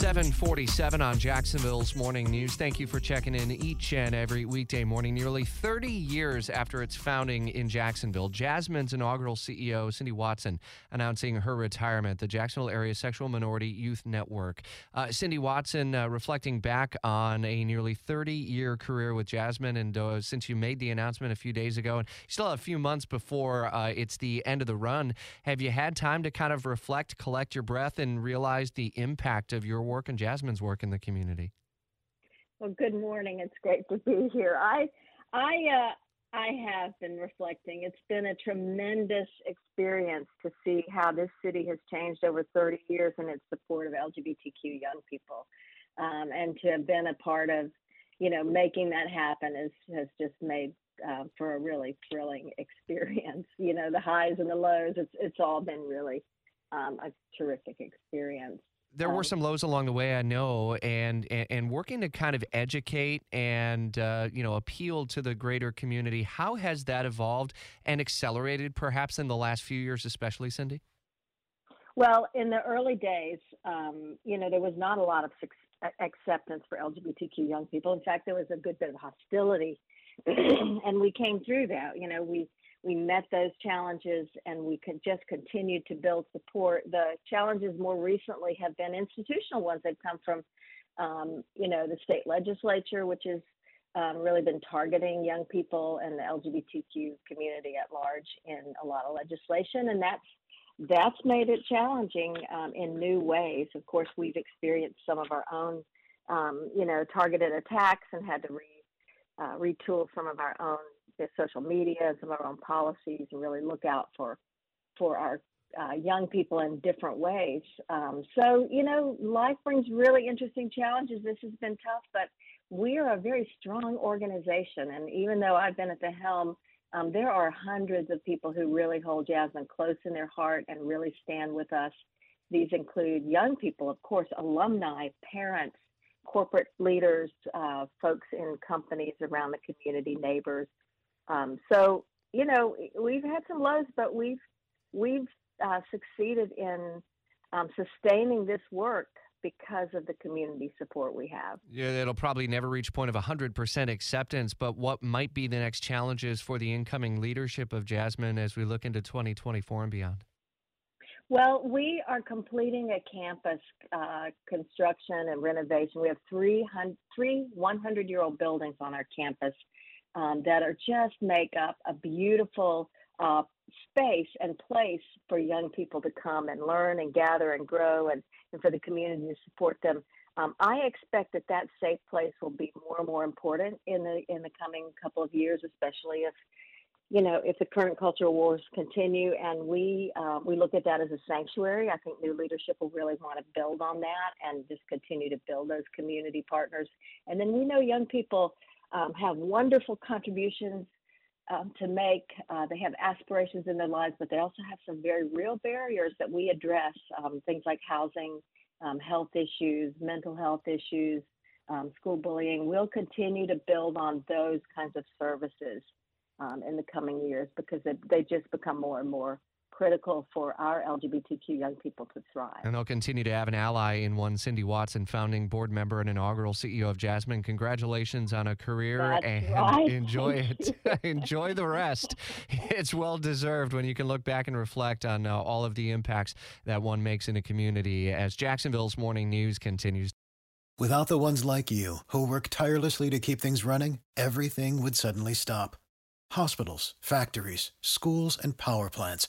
747 on Jacksonville's Morning News. Thank you for checking in each and every weekday morning. Nearly 30 years after its founding in Jacksonville, JASMYN's inaugural CEO, Cindy Watson, announcing her retirement, the Jacksonville Area Sexual Minority Youth Network. Uh, Cindy Watson uh, reflecting back on a nearly 30 year career with JASMYN, and uh, since you made the announcement a few days ago, and still a few months before uh, it's the end of the run, have you had time to kind of reflect, collect your breath, and realize the impact of your work and JASMYN's work in the community. Well, good morning. It's great to be here. I, I, uh, I have been reflecting. It's been a tremendous experience to see how this city has changed over 30 years in its support of LGBTQ young people, um, and to have been a part of, you know, making that happen is has just made uh, for a really thrilling experience. You know, the highs and the lows. It's it's all been really um, a terrific experience there were some lows along the way, I know, and and, and working to kind of educate and uh, you know appeal to the greater community. How has that evolved and accelerated, perhaps in the last few years, especially, Cindy? Well, in the early days, um, you know, there was not a lot of acceptance for LGBTQ young people. In fact, there was a good bit of hostility, and we came through that. You know, we we met those challenges and we could just continue to build support. The challenges more recently have been institutional ones. They've come from, um, you know, the state legislature, which has um, really been targeting young people and the LGBTQ community at large in a lot of legislation, and that's that's made it challenging um, in new ways. Of course, we've experienced some of our own, um, you know, targeted attacks and had to re, uh, retool some of our own social media and some of our own policies and really look out for for our uh, young people in different ways. Um, so you know, life brings really interesting challenges. This has been tough, but we are a very strong organization, and even though I've been at the helm. Um, there are hundreds of people who really hold JASMYN close in their heart and really stand with us. These include young people, of course, alumni, parents, corporate leaders, uh, folks in companies around the community, neighbors, um, so you know we've had some lows, but we've we've uh, succeeded in um, sustaining this work because of the community support we have. Yeah, it'll probably never reach point of 100% acceptance, but what might be the next challenges for the incoming leadership of JASMYN as we look into 2024 and beyond? Well, we are completing a campus uh, construction and renovation. We have three, three 100 year old buildings on our campus um, that are just make up a beautiful uh, space and place for young people to come and learn and gather and grow and, and for the community to support them. Um, I expect that that safe place will be more and more important in the in the coming couple of years, especially if you know if the current cultural wars continue and we uh, we look at that as a sanctuary. I think new leadership will really want to build on that and just continue to build those community partners. And then we know young people um, have wonderful contributions um, to make. Uh, they have aspirations in their lives, but they also have some very real barriers that we address um, things like housing, um, health issues, mental health issues, um, school bullying. We'll continue to build on those kinds of services um, in the coming years because they, they just become more and more critical for our LGBTQ young people to thrive. And they'll continue to have an ally in one Cindy Watson, founding board member and inaugural CEO of JASMYN. Congratulations on a career That's and right. enjoy it. enjoy the rest. It's well deserved when you can look back and reflect on uh, all of the impacts that one makes in a community as Jacksonville's morning news continues. Without the ones like you who work tirelessly to keep things running, everything would suddenly stop. Hospitals, factories, schools, and power plants